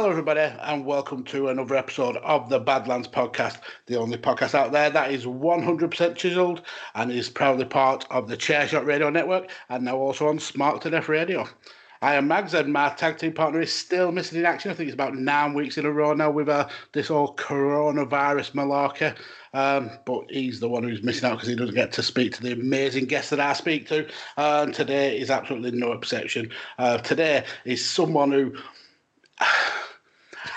Hello, everybody, and welcome to another episode of the Badlands Podcast, the only podcast out there that is 100% chiseled and is proudly part of the Chairshot Radio Network and now also on Smart to Death Radio. I am Mags, and my tag team partner is still missing in action. I think it's about nine weeks in a row now with uh, this whole coronavirus malarkey. Um, but he's the one who's missing out because he doesn't get to speak to the amazing guests that I speak to. Uh, and today is absolutely no exception. Uh, today is someone who.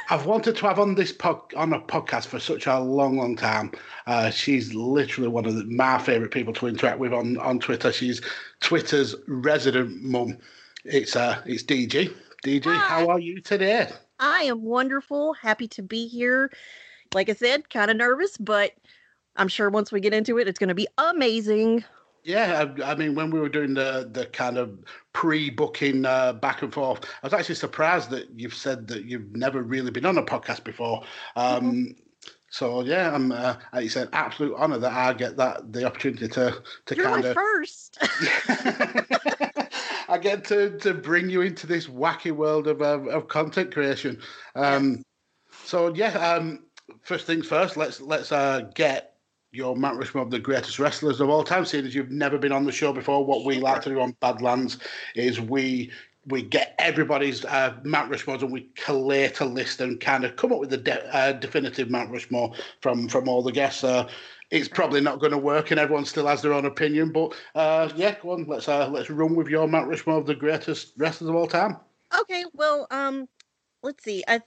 I've wanted to have on this pod, on a podcast for such a long, long time. Uh, she's literally one of the, my favourite people to interact with on, on Twitter. She's Twitter's resident mum. It's uh, it's DG. DG, Hi. how are you today? I am wonderful. Happy to be here. Like I said, kind of nervous, but I'm sure once we get into it, it's going to be amazing. Yeah, I, I mean, when we were doing the the kind of pre-booking uh, back and forth, I was actually surprised that you've said that you've never really been on a podcast before. Um, So yeah, I'm. Uh, it's an absolute honour that I get that the opportunity to to You're kind of. first. I get to, to bring you into this wacky world of of, of content creation. Um, So yeah, um, first things first. Let's let's uh, get your Mount Rushmore of the greatest wrestlers of all time. Seeing as you've never been on the show before, what we like to do on Badlands is we we get everybody's uh, Mount Rushmores and we collate a list and kind of come up with the de- uh, definitive Mount Rushmore from from all the guests. Uh, it's probably not going to work, and everyone still has their own opinion. But uh, yeah, go on. Let's uh, let's run with your Mount Rushmore of the greatest wrestlers of all time. okay, well, um, let's see. I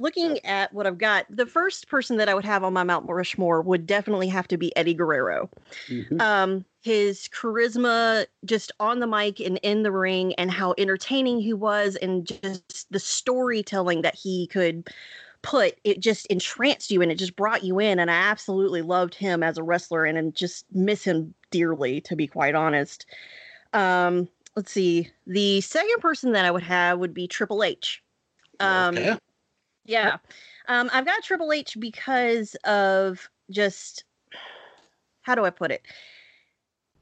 looking at what I've got, the first person that I would have on my Mount Rushmore would definitely have to be Eddie Guerrero. um his charisma just on the mic and in the ring and how entertaining he was and just the storytelling that he could put it just entranced you and it just brought you in and i absolutely loved him as a wrestler and, and just miss him dearly to be quite honest um let's see the second person that i would have would be triple h um okay. Yeah. Um, I've got Triple H because of just how do I put it?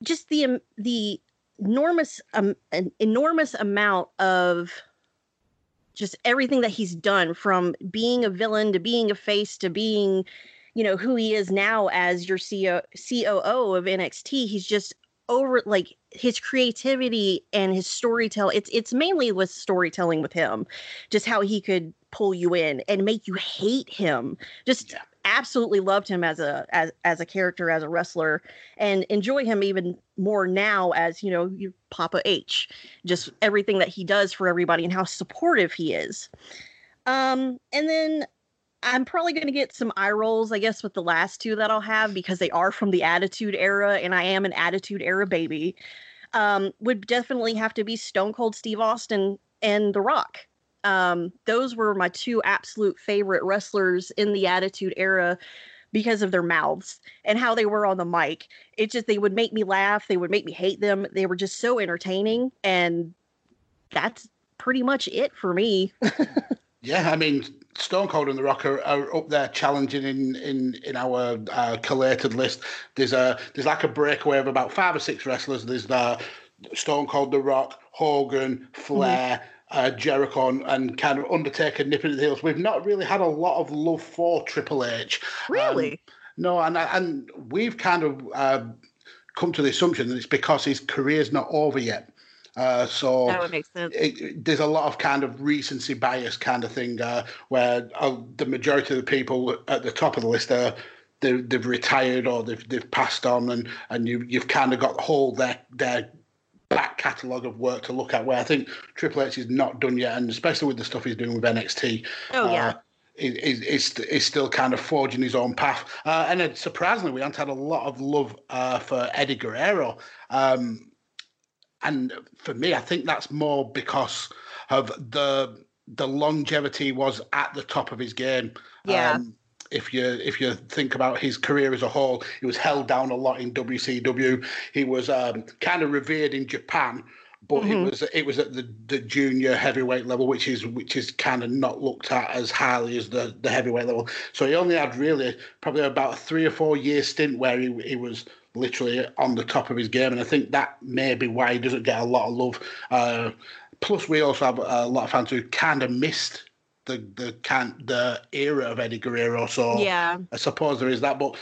Just the um, the enormous um, an enormous amount of just everything that he's done from being a villain to being a face to being you know who he is now as your CO- COO of NXT he's just over like his creativity and his storytelling it's it's mainly with storytelling with him just how he could pull you in and make you hate him just Yeah. absolutely loved him as a as as a character as a wrestler and enjoy him even more now as you know your papa h just everything that he does for everybody and how supportive he is um and then i'm probably going to get some eye rolls i guess with the last two that i'll have because they are from the attitude era and i am an attitude era baby um would definitely have to be stone cold steve austin and the rock um, those were my two absolute favorite wrestlers in the Attitude Era because of their mouths and how they were on the mic. It just they would make me laugh, they would make me hate them. They were just so entertaining, and that's pretty much it for me. Yeah, I mean, Stone Cold and The Rock are, are up there challenging in in in our uh, collated list. There's a there's like a breakaway of about five or six wrestlers. There's the Stone Cold, The Rock, Hogan, Flair. Uh, Jericho and, kind of Undertaker nipping at the heels. We've not really had a lot of love for Triple H. Um, really? No, and and we've kind of uh, come to the assumption that it's because his career's not over yet. Uh, so that sense. it, there's a lot of kind of recency bias kind of thing uh, where uh, the majority of the people at the top of the list are they, they've retired or they've they've passed on and and you you've kind of got the whole their their back catalogue of work to look at where I think Triple H is not done yet and especially with the stuff he's doing with NXT oh yeah. uh, is, is, is still kind of forging his own path. Uh, and then surprisingly, we haven't had a lot of love uh, for Eddie Guerrero. Um, and for me, I think that's more because of the the longevity was at the top of his game. Yeah. Um, if you if you think about his career as a whole, he was held down a lot in WCW. He was um, kind of revered in Japan, but Mhm. it was it was at the, the junior heavyweight level, which is which is kind of not looked at as highly as the, the heavyweight level. So he only had really probably about a three or four year stint where he he was literally on the top of his game, and I think that may be why he doesn't get a lot of love. Uh, plus, we also have a lot of fans who kind of missed the the can the era of Eddie Guerrero. So Yeah. I suppose there is that, but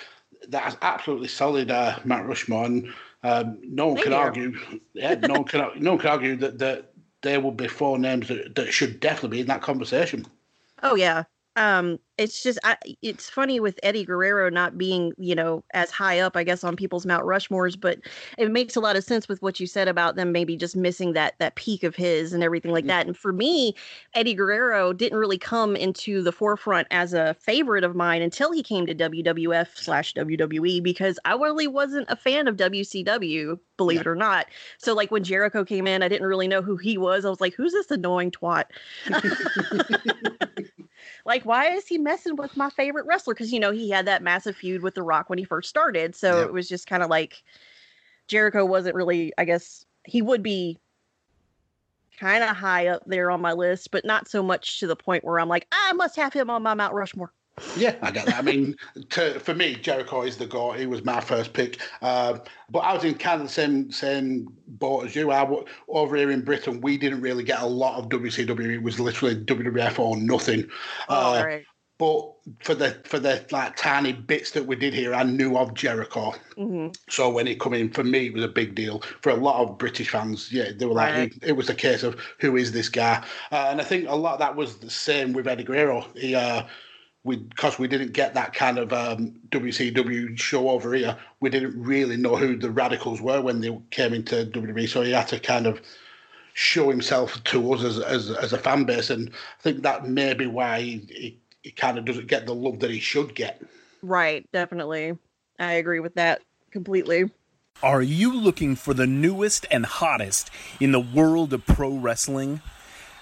that's absolutely solid, uh, Matt Rushmore. And um, no one Thank can you. argue. Yeah, no one can. No one can argue that that there would be four names that, that should definitely be in that conversation. Oh yeah. Um, it's just I, it's funny with Eddie Guerrero not being you know as high up I guess on people's Mount Rushmores, but it makes a lot of sense with what you said about them maybe just missing that that peak of his and everything like Mhm. that. And for me, Eddie Guerrero didn't really come into the forefront as a favorite of mine until he came to WWF slash WWE because I really wasn't a fan of WCW, believe Yeah. it or not. So like when Jericho came in, I didn't really know who he was. I was like, who's this annoying twat? like why is he messing with my favorite wrestler because you know he had that massive feud with the rock when he first started so Yep. it was just kind of like jericho wasn't really i guess he would be kind of high up there on my list but not so much to the point where i'm like i must have him on my mount rushmore Yeah, I get that. I mean, to, for me, Jericho is the guy. He was my first pick. Um, but I was in Canada, the same same boat as you. I w- over here in Britain, we didn't really get a lot of WCW. It was literally WWF or nothing. oh, Uh, all right But for the for the like tiny bits that we did here, I knew of Jericho. hmm So when he come in, for me, it was a big deal. For a lot of British fans, yeah, they were like, Right. it, it was a case of who is this guy? Uh, and I think a lot of that was the same with Eddie Guerrero. He, uh, we because we didn't get that kind of um, WCW show over here, we didn't really know who the Radicalz were when they came into WWE. So he had to kind of show himself to us as as, as a fan base, and I think that may be why he, he, he kind of doesn't get the love that he should get. right definitely i agree with that completely Are you looking for the newest and hottest in the world of pro wrestling?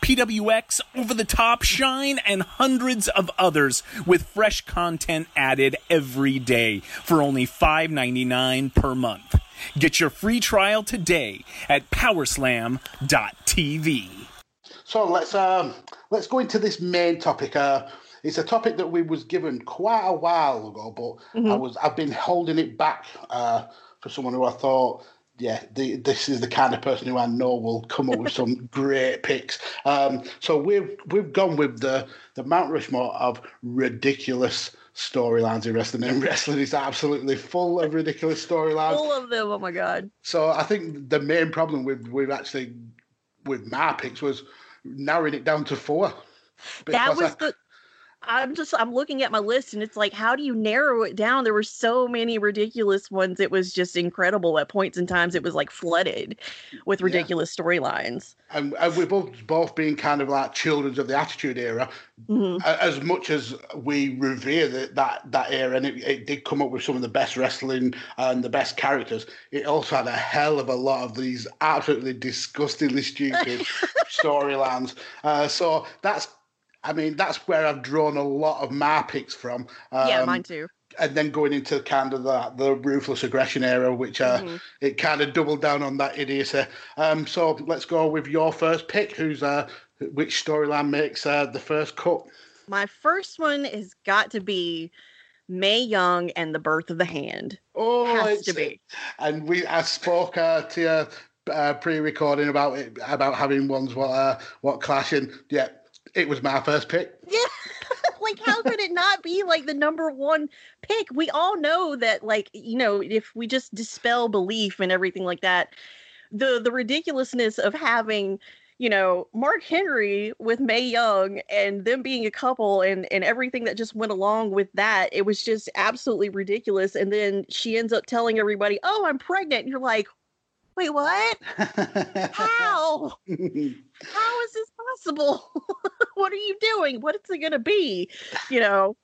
PWX, Over the Top, Shine, and hundreds of others with fresh content added every day for only $5.99 per month. Get your free trial today at powerslam.tv. So let's um, let's go into this main topic. Uh, it's a topic that we was given quite a while ago, but I Mhm. was I've been holding it back uh, for someone who I thought, yeah, the, this is the kind of person who I know will come up with some great picks. Um, so we've we've gone with the the Mount Rushmore of ridiculous storylines in wrestling, and wrestling is absolutely full of ridiculous storylines. full of them oh my god So I think the main problem with with actually with my picks was narrowing it down to four. that was I- the i'm just i'm looking at my list and it's like how do you narrow it down there were so many ridiculous ones it was just incredible at points and times it was like flooded with Yeah. ridiculous storylines and, and we've both both been kind of like children of the Attitude Era, Mhm. as much as we revere the, that that era, and it, it did come up with some of the best wrestling and the best characters. It also had a hell of a lot of these absolutely disgustingly stupid storylines. Uh, so that's, I mean, that's where I've drawn a lot of my picks from. yeah Um, mine too and then going into kind of the, the ruthless aggression era, which uh, Mhm. it kind of doubled down on that idiocy. Um, so let's go with your first pick. Who's uh, which storyline makes uh, the first cut? my first one has got to be Mae Young and the Birth of the Hand. Oh, Has it's to be. And we, I spoke uh, to you uh, pre-recording about it, about having ones what uh, what clash, and yeah, it was my first pick. Yeah. like how could it not be like the number one pick? We all know that like, you know, if we just dispel belief and everything like that, the the ridiculousness of having you know, Mark Henry with Mae Young and them being a couple and and everything that just went along with that, it was just absolutely ridiculous. And then she ends up telling everybody, "Oh, I'm pregnant." And you're like, "Wait, what? How? How is this possible? what are you doing? What is it going to be?" You know.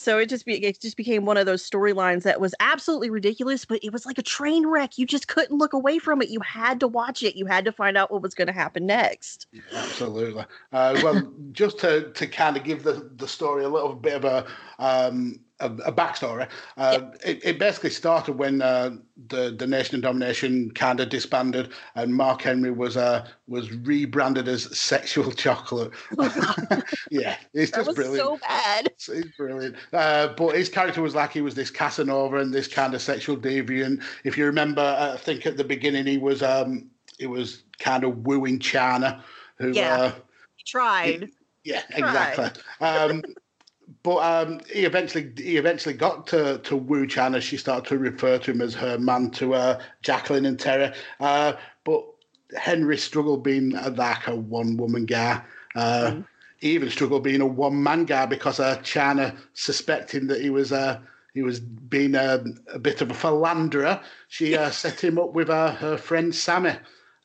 So it just be it just became one of those storylines that was absolutely ridiculous, but it was like a train wreck. You just couldn't look away from it. You had to watch it. You had to find out what was going to happen next. Yeah, absolutely. Uh, well, just to, to kind of give the, the story a little bit of a um, a, a backstory. Uh, yep. it, it, basically started when uh, the the Nation of Domination kind of disbanded, and Mark Henry was uh, was rebranded as Sexual Chocolate. yeah, it's just brilliant. So bad. It's, it's brilliant. Uh, but his character was like he was this Casanova and this kind of sexual deviant. If you remember, uh, I think at the beginning he was um he was kind of wooing Chyna, who yeah, uh, he tried. He, yeah, exactly. Um, but um, he eventually he eventually got to to woo Chyna as she started to refer to him as her man to uh, Jacqueline and Terri. Uh, but Henry struggled being like a one woman guy. Uh, mm. He even struggled being a one man guy because uh, Chyna suspecting that he was uh, he was being a, a bit of a philanderer. She uh, set him up with uh, her friend Sammy.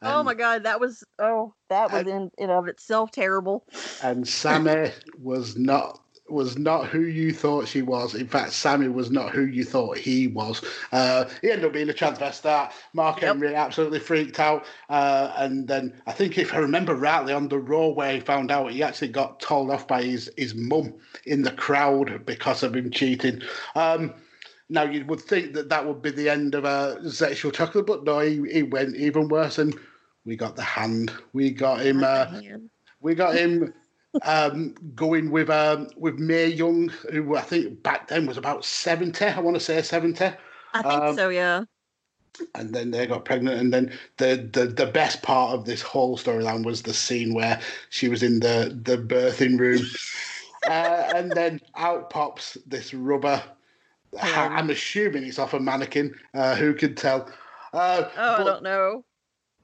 oh my God, that was oh that was and, in in of itself terrible. And Sammy was not was not who you thought she was. In fact, Sammy was not who you thought he was. Uh, he ended up being a transvestite. Mark yep. Henry absolutely freaked out. Uh, and then I think, if I remember rightly, on the Raw where he found out, he actually got told off by his, his mum in the crowd because of him cheating. Um, now, you would think that that would be the end of a sexual chocolate, but no, he, he went even worse. And we got the hand. We got him. Uh, we got him um, going with um, with Mae Young, who I think back then was about seventy. I want to say seventy. I think um, so, yeah. And then they got pregnant, and then the, the the best part of this whole storyline was the scene where she was in the the birthing room, uh, and then out pops this rubber. I'm assuming it's off a mannequin. Uh, who can tell? Uh, oh, I don't know.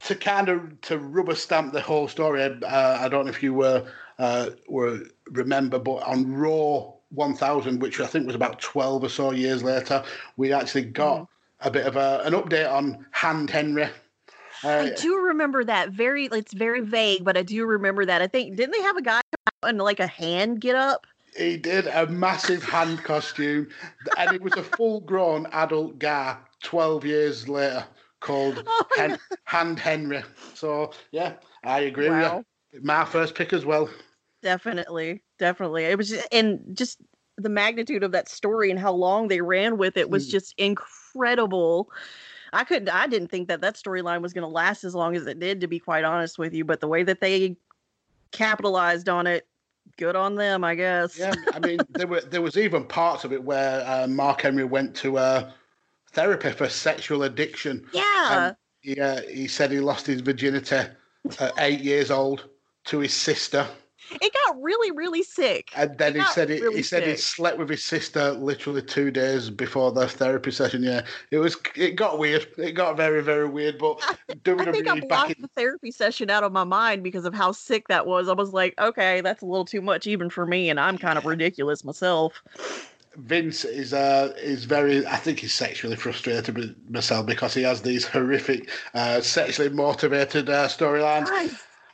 To kind of to rubber stamp the whole story, uh, I don't know if you were uh, were remember, but on Raw 1000, which I think was about 12 or so years later, we actually got mm. a bit of a, an update on Hand Henry. Uh, I do remember that. Very, it's very vague, but I do remember that. I think didn't they have a guy in like a hand get up? He did a massive hand costume, and it was a full-grown adult guy. Twelve years later, called oh, Hen- Hand Henry. So yeah, I agree wow. with you. My first pick as well. Definitely, definitely. It was just, and just the magnitude of that story and how long they ran with it was mm. just incredible. I couldn't, I didn't think that that storyline was going to last as long as it did, to be quite honest with you. But the way that they capitalized on it, good on them, I guess. Yeah, I mean, there were there was even parts of it where uh, Mark Henry went to uh, therapy for sexual addiction. Yeah. He, uh, he said he lost his virginity at eight years old to his sister it got really, really sick. And then he said it, really he said he slept with his sister literally two days before the therapy session. Yeah, it was it got weird. It got very, very weird. But WWE I think I blocked in... the therapy session out of my mind because of how sick that was. I was like, okay, that's a little too much even for me, and I'm kind of ridiculous myself. Vince is uh is very I think he's sexually frustrated with myself because he has these horrific uh sexually motivated uh, storylines.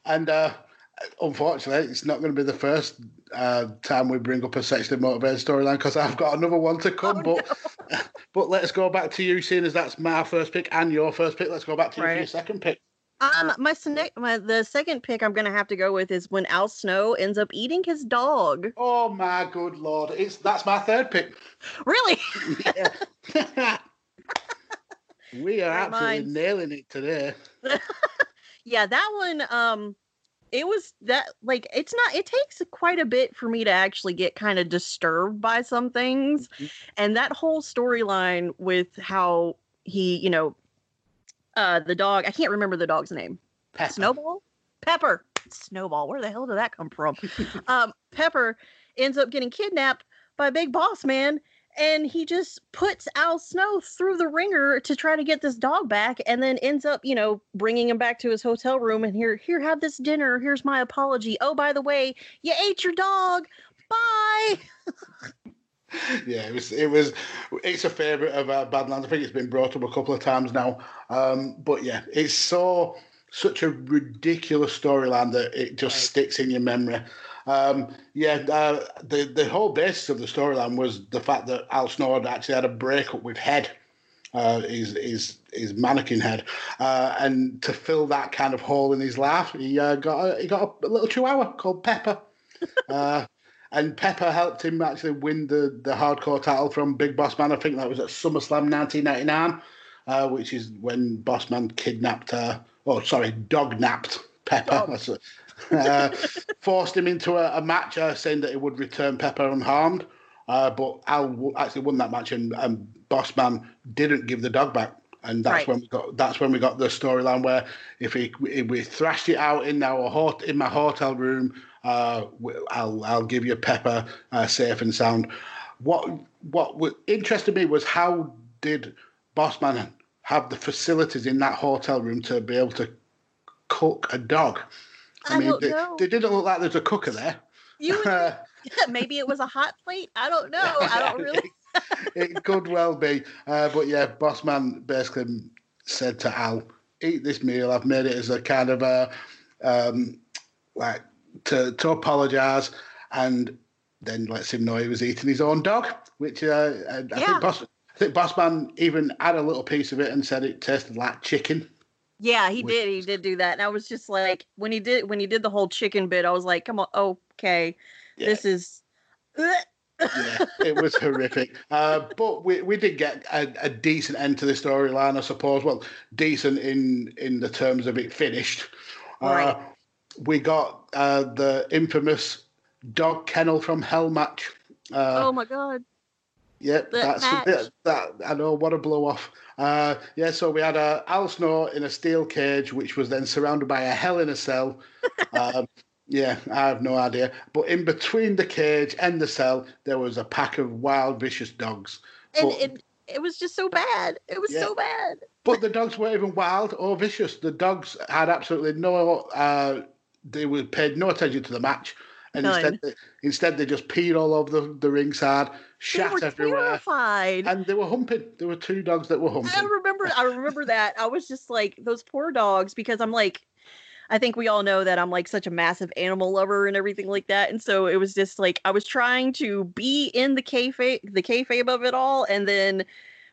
And uh unfortunately, it's not going to be the first uh, time we bring up a sexually motivated storyline because I've got another one to come. Oh, but no. but let's go back to you, seeing as that's my first pick and your first pick. Let's go back to right. you for your second pick. Um, my, my the second pick I'm gonna have to go with is when Al Snow ends up eating his dog. Oh my good lord! It's that's my third pick. Really? we are absolutely nailing it today. yeah, that one. Um, it was that like it's not it takes quite a bit for me to actually get kind of disturbed by some things mm-hmm. and that whole storyline with how he you know uh the dog i can't remember the dog's name pepper. snowball pepper snowball where the hell did that come from um pepper ends up getting kidnapped by big boss man and he just puts Al Snow through the ringer to try to get this dog back, and then ends up, you know, bringing him back to his hotel room. And here, here, have this dinner. Here's my apology. Oh, by the way, you ate your dog. Bye. yeah, it was. It was. It's a favorite of uh, Badlands. I think it's been brought up a couple of times now. Um, but yeah, it's so such a ridiculous storyline that it just right. sticks in your memory. Um, yeah, uh, the the whole basis of the storyline was the fact that Al Snow actually had a breakup with Head, uh, his his his mannequin head, uh, and to fill that kind of hole in his life, he uh, got a, he got a little chihuahua called Pepper. Uh, and Pepper helped him actually win the, the hardcore title from Big Boss Man. I think that was at SummerSlam 1999, uh, which is when Boss Man kidnapped, uh, oh, sorry, dog napped Pepper. Uh, forced him into a, a match, uh, saying that he would return Pepper unharmed. Uh, but Al actually won that match, and, and Bossman didn't give the dog back, and that's right. when we got that's when we got the storyline where if we if we thrashed it out in our hot in my hotel room, uh, I'll I'll give you Pepper uh, safe and sound. What what interested me was how did Bossman have the facilities in that hotel room to be able to cook a dog? I, I mean, they, they, didn't look like there's a cooker there. You would, maybe it was a hot plate. I don't know. I don't really. it could well be, uh, but yeah, Bossman basically said to Al, "Eat this meal. I've made it as a kind of a um, like to to apologise." And then lets him know he was eating his own dog, which uh, I, yeah. think Boss, I think Bossman even had a little piece of it and said it tasted like chicken. Yeah, he did. He did do that, and I was just like, when he did when he did the whole chicken bit, I was like, come on, okay, yeah. this is. yeah, it was horrific. Uh, but we, we did get a, a decent end to the storyline, I suppose. Well, decent in in the terms of it finished. Uh, right. We got uh, the infamous dog kennel from Hell match. Uh, oh my god! Yep, that's that, that. I know what a blow off. Uh, yeah, so we had a Al Snow in a steel cage, which was then surrounded by a Hell in a Cell. um, yeah, I have no idea. But in between the cage and the cell, there was a pack of wild, vicious dogs. And but, it, it was just so bad. It was yeah. so bad. But the dogs weren't even wild or vicious. The dogs had absolutely no. Uh, they were paid no attention to the match and instead they, instead they just peed all over the, the ringside, shat everywhere, terrified. and they were humping. There were two dogs that were humping. I remember, I remember that. I was just like those poor dogs because I'm like, I think we all know that I'm like such a massive animal lover and everything like that, and so it was just like I was trying to be in the kayfabe, the kayfabe of it all, and then.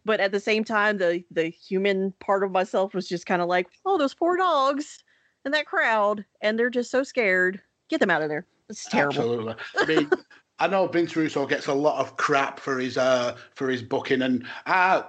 But at the same time, the the human part of myself was just kind of like, oh, those poor dogs and that crowd, and they're just so scared. Get them out of there. It's terrible. Absolutely. I mean, I know Vince Russo gets a lot of crap for his uh for his booking, and I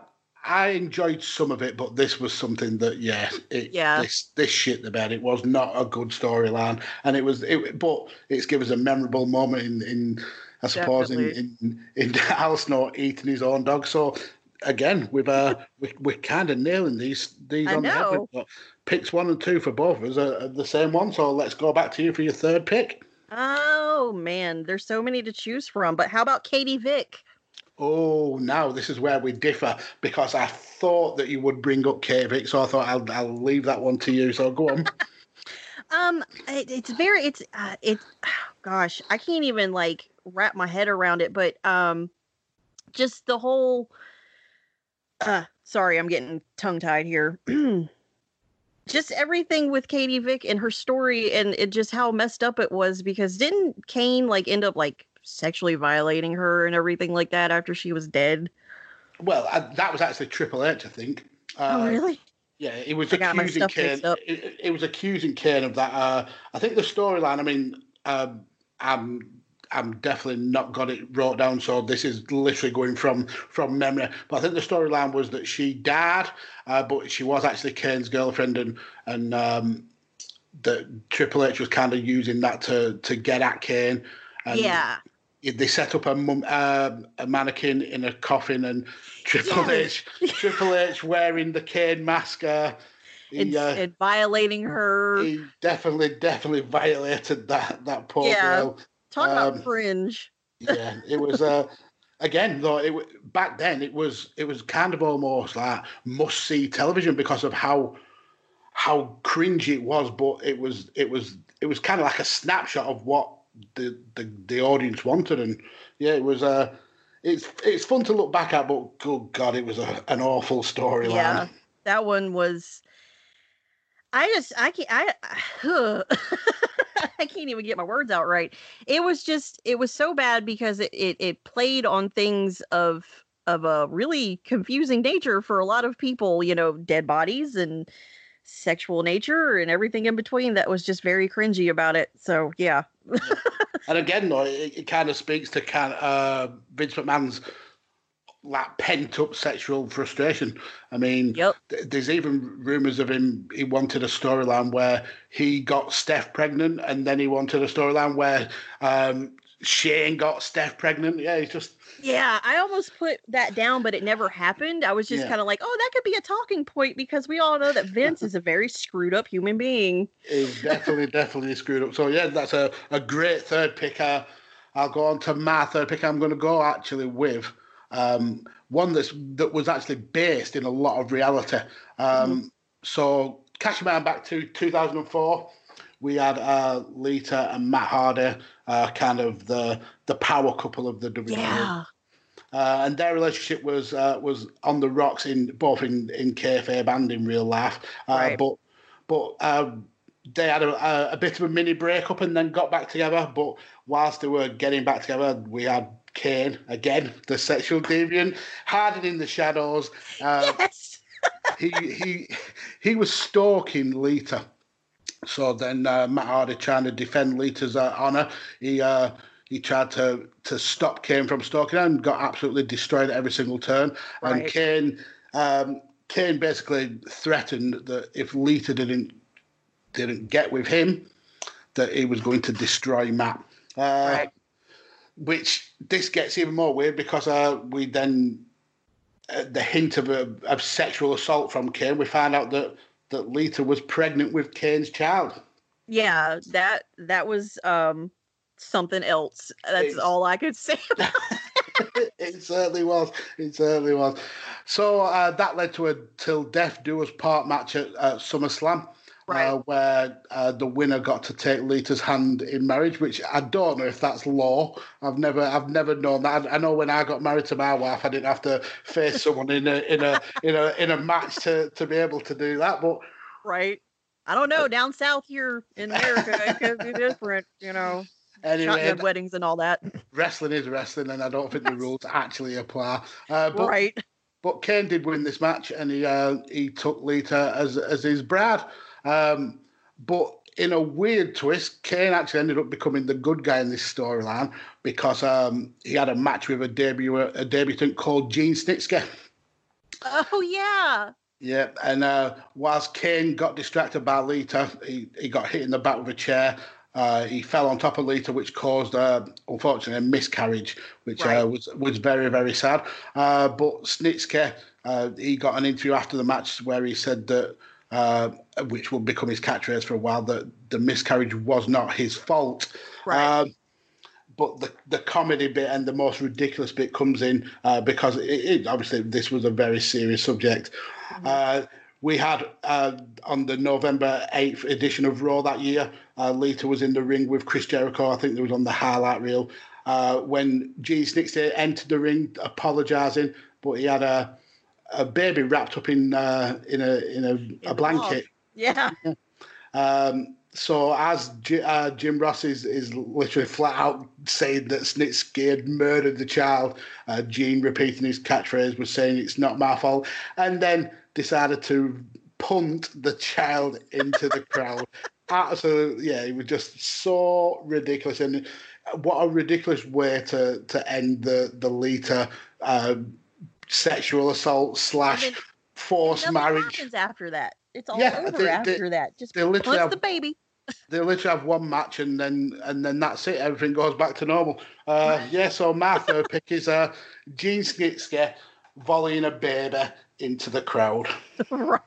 I enjoyed some of it, but this was something that yeah, it, yeah, this this shit the bed. It was not a good storyline, and it was it, but it's given us a memorable moment in in I suppose in, in in Al Snow eating his own dog. So again, we've uh we, we're kind of nailing these these I on know. the head. Picks one and two for both of us are, are the same one. So let's go back to you for your third pick. Oh man, there's so many to choose from. But how about Katie Vick? Oh, now this is where we differ because I thought that you would bring up Katie Vick, so I thought I'll I'll leave that one to you. So go on. um, it, it's very it's uh, it. Oh, gosh, I can't even like wrap my head around it. But um, just the whole. Uh, sorry, I'm getting tongue tied here. just everything with Katie Vick and her story and it just how messed up it was because didn't Kane like end up like sexually violating her and everything like that after she was dead? Well, I, that was actually Triple H, I think. Uh, oh, really? Yeah, it was I accusing Kane. It, it, was accusing Kane of that. Uh, I think the storyline. I mean, um, I'm I'm definitely not got it wrote down, so this is literally going from from memory. But I think the storyline was that she died, uh, but she was actually Kane's girlfriend, and and um, that Triple H was kind of using that to to get at Kane. And yeah. They set up a mum, uh, a mannequin in a coffin, and Triple H, Triple H wearing the Kane mask. Uh, he, uh, and violating her. He definitely, definitely violated that that poor yeah. girl. Talk um, about fringe. yeah, it was. Uh, again, though, it back then it was it was kind of almost like must see television because of how how cringy it was, but it was it was it was kind of like a snapshot of what the the, the audience wanted, and yeah, it was uh it's it's fun to look back at, but good God, it was a, an awful storyline. Yeah, that one was. I just I can't I I can't even get my words out right. It was just it was so bad because it it, it played on things of of a really confusing nature for a lot of people. You know, dead bodies and sexual nature and everything in between that was just very cringy about it. So yeah. and again, though, it, it kind of speaks to kind of, uh, Vince McMahon's like pent up sexual frustration. I mean, Yep. th- there's even rumors of him. He wanted a storyline where he got Steph pregnant, and then he wanted a storyline where um, Shane got Steph pregnant. Yeah, he's just Yeah, I almost put that down, but it never happened. I was just Yeah. kind of like, oh, that could be a talking point because we all know that Vince is a very screwed up human being. he's definitely definitely screwed up. So yeah, that's a, a great third pick. Uh, I'll go on to my third pick. I'm going to go actually with um, one that's that was actually based in a lot of reality. Um, So catching my back to 2004, we had uh, Lita and Matt Hardy, uh, kind of the the power couple of the WWE. Yeah. Uh, and their relationship was uh, was on the rocks in both in in kayfabe and in real life. Uh, Right. But but um, they had a, a, a bit of a mini breakup and then got back together. But whilst they were getting back together, we had Kane again, the sexual deviant, hiding in the shadows. Uh, Yes. he he he was stalking Lita. So then uh, Matt Hardy trying to defend Lita's uh, honor. He uh, he tried to to stop Kane from stalking her and got absolutely destroyed at every single turn. And Kane um, Kane basically threatened that if Lita didn't didn't get with him, that he was going to destroy Matt. Uh, Right. Which this gets even more weird because uh, we then uh, the hint of a, of sexual assault from Kane. We found out that that Lita was pregnant with Kane's child. Yeah, that that was um something else. That's It's- all I could say. it certainly was. It certainly was. So uh, that led to a till death do us part match at, at SummerSlam. Right. Uh, where uh, the winner got to take Lita's hand in marriage, which I don't know if that's law. I've never, I've never known that. I, I know when I got married to my wife, I didn't have to face someone in a in a in a in a match to to be able to do that. But right. I don't know. Down south here in America, it could be different, you know. anyway, Shotgun weddings and all that. wrestling is wrestling, and I don't think the rules actually apply. Uh, but right. But Kane did win this match, and he uh, he took Lita as as his bride. Um, but in a weird twist, Kane actually ended up becoming the good guy in this storyline because um, he had a match with a debut a debutant called Gene Snitsky. Oh yeah. Yeah, and uh, whilst Kane got distracted by Lita, he, he got hit in the back with a chair. Uh, he fell on top of Lita, which caused, uh, unfortunately, a miscarriage, which Right. uh, was was very very sad. Uh, but Snitsky, uh, he got an interview after the match where he said that, uh, which will become his catchphrase for a while, that the miscarriage was not his fault. Right. Um, but the the comedy bit and the most ridiculous bit comes in uh, because it, it, obviously this was a very serious subject. Uh, we had uh, on the November 8th edition of Raw that year, uh, Lita was in the ring with Chris Jericho. I think there was on the highlight reel. Uh, when Gene Snitsky entered the ring, apologising, but he had a a baby wrapped up in uh, in a in a, a blanket. yeah. Um, so as J- uh, Jim Ross is, is literally flat out saying that Snitsky had murdered the child, uh, Gene repeating his catchphrase was saying it's not my fault, and then decided to punt the child into the crowd. Absolutely, yeah, it was just so ridiculous, and what a ridiculous way to to end the the Lita uh, sexual assault slash then- forced marriage. happens after that. It's all Yeah, over they- they- after that. Just they literally have- the baby. they literally have one match and then and then that's it. Everything goes back to normal. Uh, yeah, so my third pick is uh, Gene Snitsky volleying a baby into the crowd. right.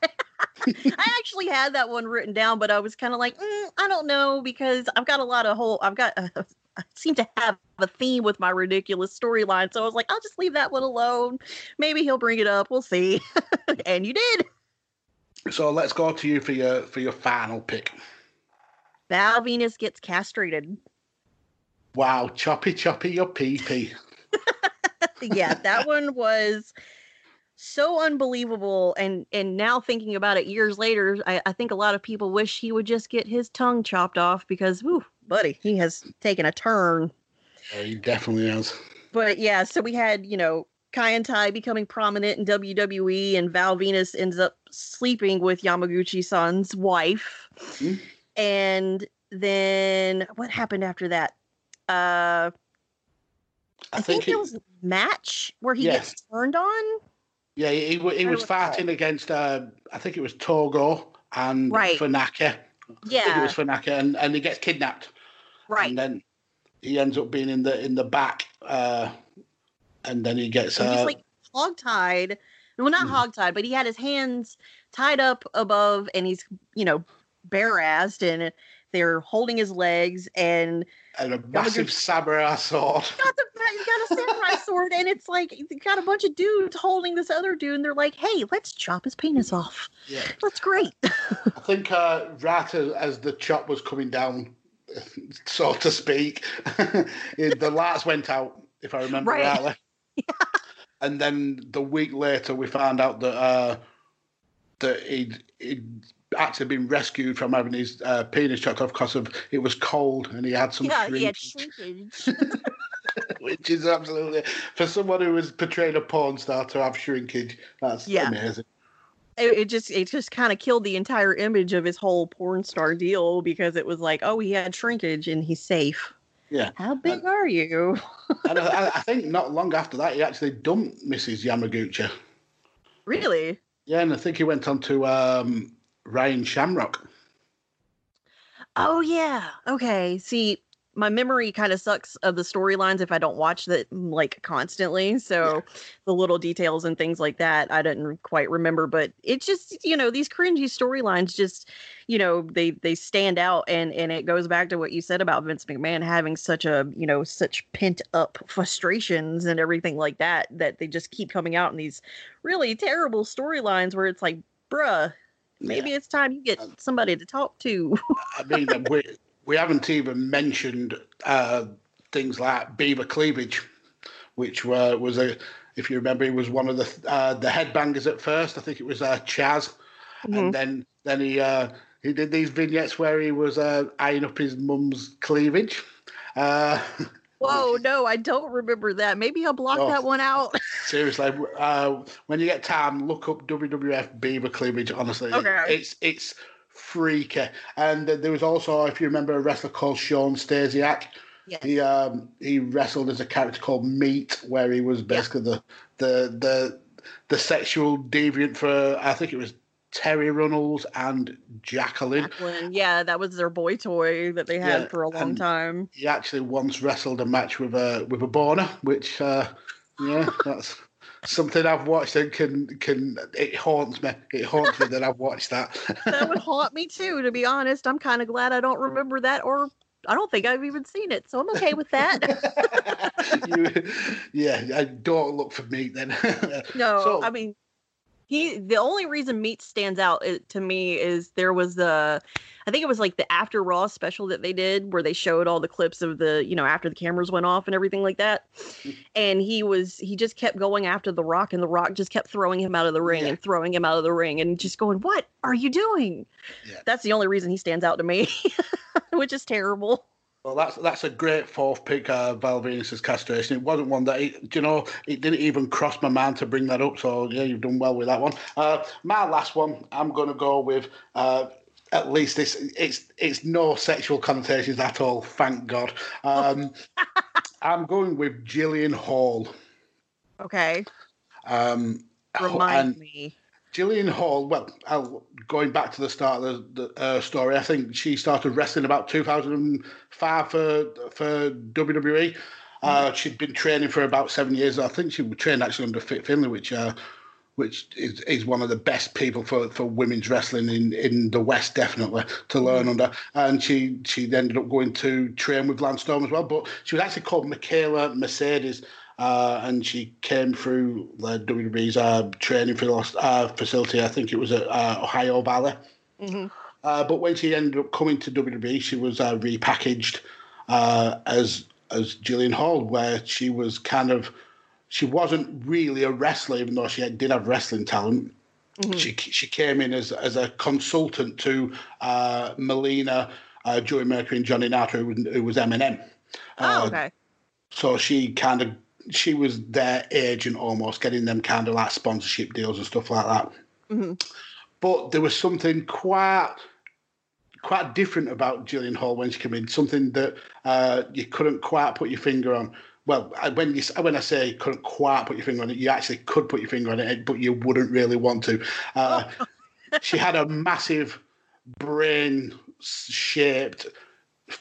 I actually had that one written down, but I was kind of like, mm, I don't know because I've got a lot of whole. I've got. I seem to have a theme with my ridiculous storyline. So I was like, I'll just leave that one alone. Maybe he'll bring it up. We'll see. and you did. So let's go to you for your for your final pick. Val Venis gets castrated. Wow, choppy choppy your pee pee. yeah, that one was so unbelievable and and now thinking about it years later I, I think a lot of people wish he would just get his tongue chopped off because whew, buddy he has taken a turn yeah, he definitely has but yeah so we had you know Kai En Tai becoming prominent in WWE and Val Venis ends up sleeping with Yamaguchi-san's wife mm-hmm. and then what happened after that uh I, I think, think it was a match where he yes. gets turned on yeah, he, he was fighting against, uh, I think it was Togo and right. Funaki. Yeah, it was Funaki, and, and he gets kidnapped. Right, and then he ends up being in the in the back, uh, and then he gets. Uh, he's like hog tied. Well, not mm. hog tied, but he had his hands tied up above, and he's you know bare assed, and they're holding his legs, and and a massive samurai sword. Got the, got a samurai sword, and it's like got a bunch of dudes holding this other dude, and they're like, "Hey, let's chop his penis off." Yeah, that's great. I think uh, right as, as the chop was coming down, so to speak, the lights went out. If I remember right. rightly. Yeah. And then the week later, we found out that uh, that he'd, he'd actually been rescued from having his uh, penis chopped off because of it was cold and he had some yeah, shrinkage. He had shrinkage. Which is absolutely for someone who was portraying a porn star to have shrinkage. That's yeah. amazing. It, it just it just kind of killed the entire image of his whole porn star deal because it was like, oh, he had shrinkage and he's safe. Yeah. How big and, are you? and I, I, think not long after that, he actually dumped Mrs. Yamaguchi. Really? Yeah, and I think he went on to um, Ryan Shamrock. Oh yeah. Okay. See, my memory kind of sucks of the storylines if I don't watch that mm, like constantly. So yeah. the little details and things like that I didn't quite remember. But it's just you know these cringy storylines just you know they they stand out and and it goes back to what you said about Vince McMahon having such a you know such pent up frustrations and everything like that that they just keep coming out in these really terrible storylines where it's like bruh maybe yeah. it's time you get somebody to talk to. I mean, we haven't even mentioned uh, things like beaver cleavage, which were, was a, if you remember, he was one of the uh, the headbangers at first. I think it was uh, Chaz, mm-hmm. and then then he uh, he did these vignettes where he was uh, eyeing up his mum's cleavage. Uh, Whoa, no, I don't remember that. Maybe I'll block oh, that one out. seriously, uh, when you get time, look up WWF Beaver cleavage. Honestly, okay. it's it's freaky. And there was also, if you remember, a wrestler called Shawn Stasiak. Yes. He um, he wrestled as a character called Meat, where he was basically yeah. the the the the sexual deviant for I think it was Terri Runnels and Jacqueline. Jacqueline. Yeah, that was their boy toy that they had yeah, for a long time. He actually once wrestled a match with a with a boner, which uh, yeah, that's something I've watched and can can it haunts me. It haunts me that I've watched that. that would haunt me too, to be honest. I'm kind of glad I don't remember that or I don't think I've even seen it, so I'm okay with that. you, yeah, I don't look for me then. no, so, I mean, he the only reason meat stands out eh, to me is there was the i think it was like the after raw special that they did where they showed all the clips of the you know after the cameras went off and everything like that mm. and he was he just kept going after the rock and the rock just kept throwing him out of the ring yeah. and throwing him out of the ring and just going what are you doing yeah. that's the only reason he stands out to me which is terrible well, that's that's a great fourth pick, uh, castration. It wasn't one that, it, you know, it didn't even cross my mind to bring that up. So, yeah, you've done well with that one. Uh, my last one, I'm going to go with, uh, at least it's, it's, it's no sexual connotations at all, thank God. Um, I'm going with Jillian Hall. Okay. Um, Remind me. Jillian Hall, well, I'll, going back to the start of the, the uh, story, I think she started wrestling about 2005 for for WWE. Uh, mm-hmm. she'd been training for about seven years. I think she trained actually under Fit Finlay, which uh, which is, is one of the best people for, for women's wrestling in, in the West, definitely to learn Mm-hmm. under. And she she ended up going to train with Lance Storm as well. But she was actually called Macaela Mercedes. Uh, and she came through the WWE's uh, training uh, facility. I think it was at uh, Ohio Valley. hmm Uh, but when she ended up coming to WWE, she was uh, repackaged uh, as as Jillian Hall, where she was kind of she wasn't really a wrestler, even though she had, did have wrestling talent. Mhm. She she came in as as a consultant to uh, Melina, uh, Joey Mercury, and Johnny Nitro, who, was- who was MNM. Oh, Uh, okay. So she kind of she was their agent almost, getting them kind of like sponsorship deals and stuff like that hmm but there was something quite quite different about Jillian Hall when she came in. Something that uh, you couldn't quite put your finger on. Well, when you when I say couldn't quite put your finger on it, you actually could put your finger on it, but you wouldn't really want to. Uh, she had a massive brain shaped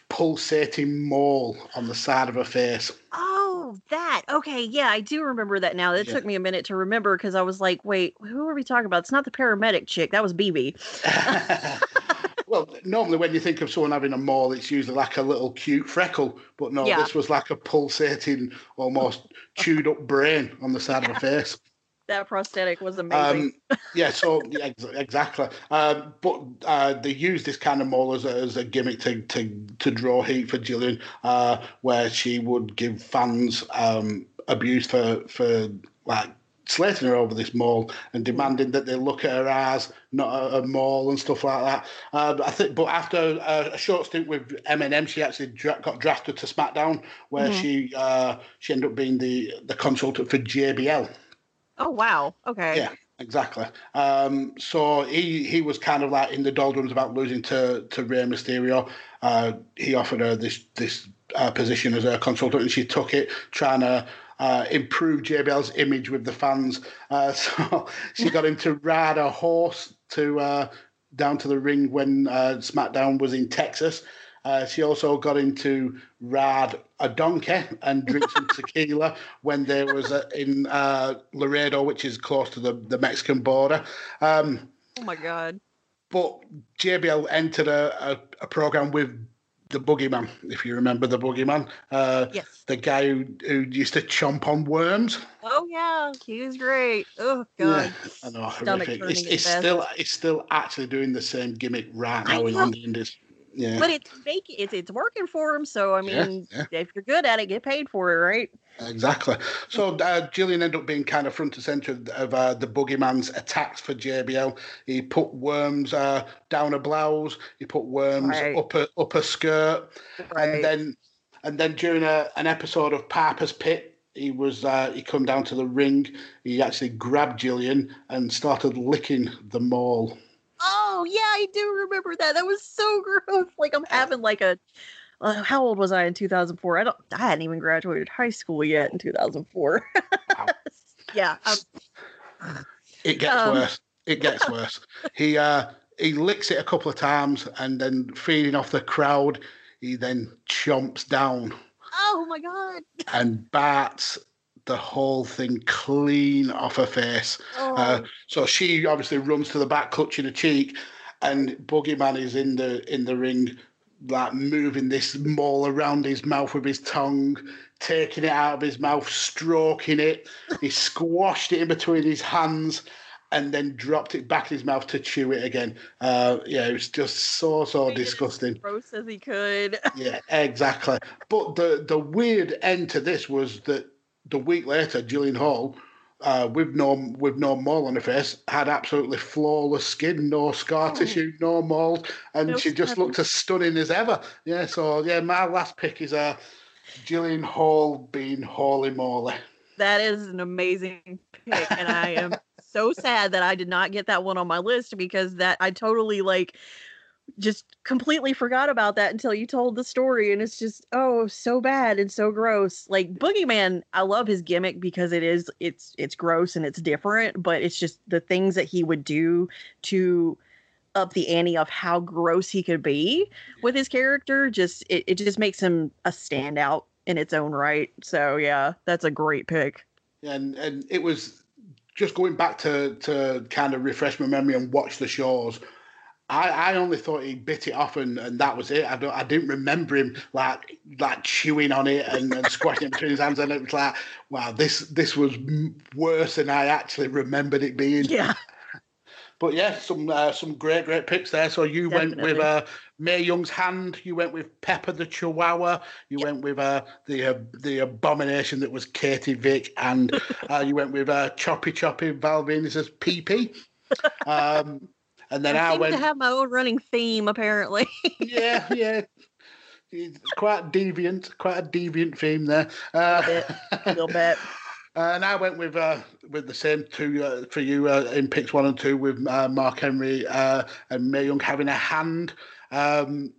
pulsating mole on the side of her face. Oh, Oh, that. Okay, yeah, I do remember that now. It Yeah. took me a minute to remember because I was like, wait, who are we talking about? It's not the paramedic chick. That was BB. well, normally when you think of someone having a mole, it's usually like a little cute freckle, but no, Yeah. this was like a pulsating, almost chewed up brain on the side of her face. That prosthetic was amazing. Um, yeah, so yeah, exactly. Um, but uh, they used this kind of mole as a, as a gimmick to, to to draw heat for Jillian, uh, where she would give fans um, abuse for for like slating her over this mole and demanding that they look at her eyes, not her mole and stuff like that. Uh, I think, but after a, a short stint with MNM, she actually dra- got drafted to SmackDown, where Mhm. she uh, she ended up being the the consultant for JBL. Oh, wow. Okay. Yeah, exactly. Um, so he he was kind of like in the doldrums about losing to to Rey Mysterio. Uh, he offered her this this uh, position as a consultant, and she took it, trying to. Uh, improve JBL's image with the fans, uh, so she got him to ride a horse to uh, down to the ring when uh, SmackDown was in Texas. Uh, she also got him to ride a donkey and drink some tequila when there was a, in uh, Laredo, which is close to the, the Mexican border. Um, Oh, my God. but JBL entered a, a, a program with the Boogeyman, if you remember the Boogeyman, uh, Yes. the guy who, who used to chomp on worms. Oh, yeah. He was great. Oh, God. I know, horrific. it's still it's still actually doing the same gimmick right now in the Indies. Yeah, But it's making it's it's working for him. So I mean, yeah. if you're good at it, get paid for it, right? Exactly. So uh, Jillian ended up being kind of front and center of, uh, the boogeyman's attacks for JBL. He put worms uh, down a blouse. He put worms Right. up a up a skirt, Right. and then and then during a, an episode of Piper's Pit, he was uh, he come down to the ring. He actually grabbed Jillian and started licking the mole. Oh yeah, I do remember that. That was so gross. Like I'm having like a. Uh, how old was I in 2004? I don't. I hadn't even graduated high school yet in 2004. Wow. yeah. Um, It gets Um. worse. It gets worse. He uh, he licks it a couple of times, and then feeding off the crowd, he then chomps down oh my god. and bats the whole thing clean off her face. Oh, Uh, so she obviously runs to the back, clutching her cheek, and Boogeyman is in the in the ring, like moving this mole around his mouth with his tongue, taking it out of his mouth, stroking it. He squashed it in between his hands. And then dropped it back in his mouth to chew it again. Uh, yeah, it was just so so it as disgusting. gross as he could. Yeah, exactly. But the the weird end to this was that the week later, Jillian Hall, uh, with no with no mole on her face, had absolutely flawless skin, no scar Oh. tissue, no mold, and she just looked as stunning as ever. Yeah. So yeah, my last pick is uh, Jillian Hall being holy moly. That is an amazing pick, and I am so sad that I did not get that one on my list because that I totally like just completely forgot about that until you told the story, and it's just oh so bad and so gross. Like Boogeyman, I love his gimmick because it is it's it's gross and it's different, but it's just the things that he would do to up the ante of how gross he could be with his character just it, it just makes him a standout in its own right so yeah that's a great pick and and it was just going back to to kind of refresh my memory and watch the shows. I, I only thought he bit it off and, and that was it. I don't I didn't remember him like like chewing on it and, and squashing it between his hands and it was like wow this this was worse than I actually remembered it being. Yeah. But yeah, some uh, some great great picks there. So you Definitely. went with uh, Mae Young's hand. You went with Pepper the Chihuahua. You yep. went with uh, the uh, the abomination that was Katie Vick, and uh, you went with uh, Choppy Choppy Val Venis's PP. Um, and then I, I went to have my own running theme apparently. yeah, yeah. It's quite deviant, quite a deviant theme there. Uh, a bit, a little bit. And I went with uh, with the same two uh, for you uh, in picks one and two with uh, Mark Henry uh, and Mae Young having a hand. Um,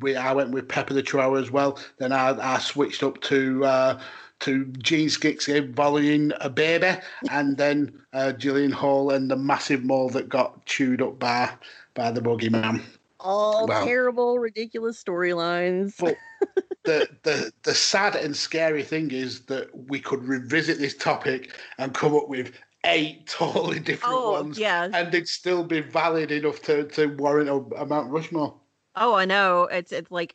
we I went with Pepper the Chihuahua as well. Then I, I switched up to uh, to Gene Snitsky volleying a baby, and then uh, Jillian Hall and the massive mole that got chewed up by by the boogeyman. All terrible, ridiculous storylines. But the, the the sad and scary thing is that we could revisit this topic and come up with eight totally different oh, ones, yeah. and it'd still be valid enough to, to warrant a, a Mount Rushmore. Oh, I know. It's it's like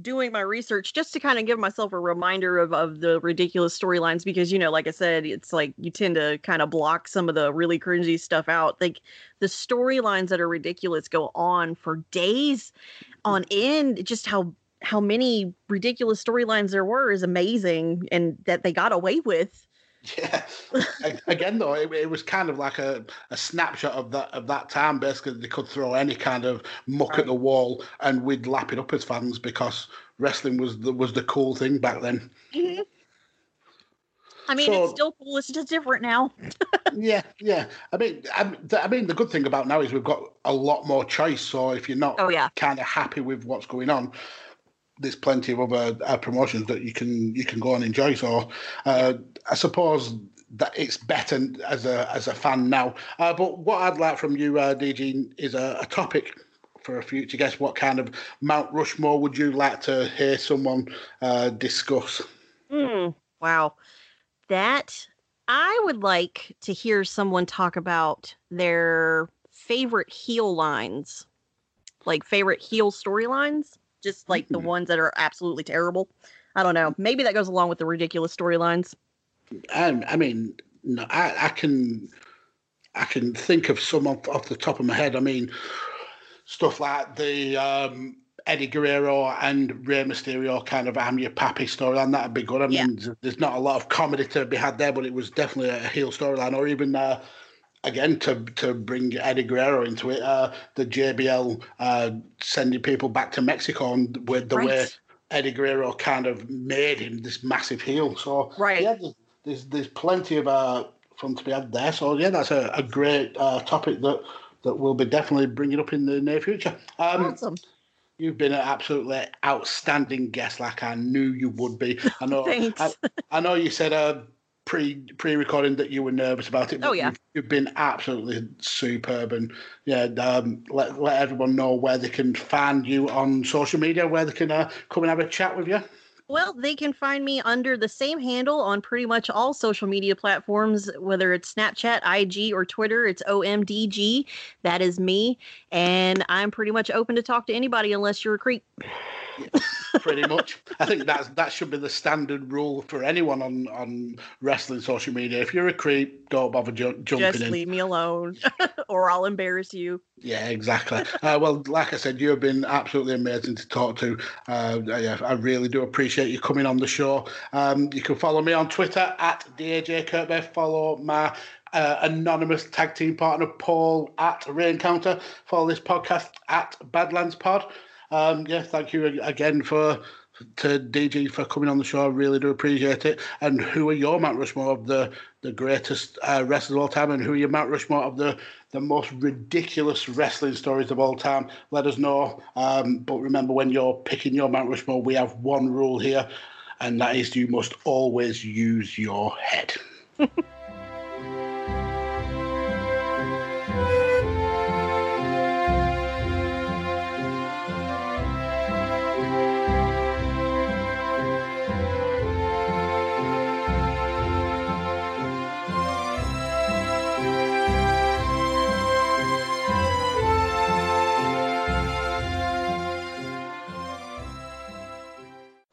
doing my research just to kind of give myself a reminder of, of the ridiculous storylines because you know like i said it's like you tend to kind of block some of the really cringy stuff out. Like the storylines that are ridiculous go on for days mm. on end. Just how how many ridiculous storylines there were is amazing and that they got away with. Yeah. Again, though, it, it, was kind of like a, a snapshot of that of that time. Basically, they could throw any kind of muck right. at the wall, and we'd lap it up as fans because wrestling was the was the cool thing back then. Mm-hmm. I mean, so, it's still cool. It's just different now. yeah, yeah. I mean, I, I, mean, the good thing about now is we've got a lot more choice. So if you're not oh, yeah. kind of happy with what's going on, there's plenty of other uh, promotions that you can you can go and enjoy. So uh, I suppose that it's better as a as a fan now. Uh, but what I'd like from you, uh, DG, is a, a, topic for a future guest. What kind of Mount Rushmore would you like to hear someone uh, discuss? Mm, wow, that I would like to hear someone talk about their favorite heel lines, like favorite heel storylines just like the mm-hmm. ones that are absolutely terrible. I don't know. Maybe that goes along with the ridiculous storylines. Um, I mean, no, I, I, can, I can think of some off, off, the top of my head. I mean, stuff like the um, Eddie Guerrero and Rey Mysterio kind of "I'm your pappy" storyline. That'd be good. I mean, yeah. there's not a lot of comedy to be had there, but it was definitely a heel storyline. Or even uh, again to to bring Eddie Guerrero into it, uh, the JBL uh, sending people back to Mexico and with the right. way Eddie Guerrero kind of made him this massive heel. So right, yeah, there's there's, there's plenty of uh, fun to be had there. So yeah, that's a, a great uh, topic that that we'll be definitely bringing up in the near future. Um, awesome. You've been an absolutely outstanding guest, like I knew you would be. I know. I, I, know you said uh, pre pre recording that you were nervous about it. oh yeah, you've, you've, been absolutely superb, and yeah, um, let let everyone know where they can find you on social media, where they can uh, come and have a chat with you. Well, they can find me under the same handle on pretty much all social media platforms, whether it's Snapchat, IG, or Twitter. It's OMDG. That is me. And I'm pretty much open to talk to anybody unless you're a creep pretty much. I think that's that should be the standard rule for anyone on on wrestling social media. If you're a creep, don't bother ju- jumping Just in. Just leave me alone, or I'll embarrass you. Yeah, exactly. uh, well, like I said, you have been absolutely amazing to talk to. Uh, yeah, I really do appreciate you coming on the show. Um, you can follow me on Twitter at DEJ Kirkby. Follow my uh, anonymous tag team partner Paul at Raincounter. Follow this podcast at Badlands Pod. Um, yeah, thank you again for to DG for coming on the show. I really do appreciate it. And who are your Mount Rushmore of the the greatest uh, wrestlers of all time? And who are your Mount Rushmore of the the most ridiculous wrestling stories of all time? Let us know. Um, but remember, when you're picking your Mount Rushmore, we have one rule here, and that is you must always use your head.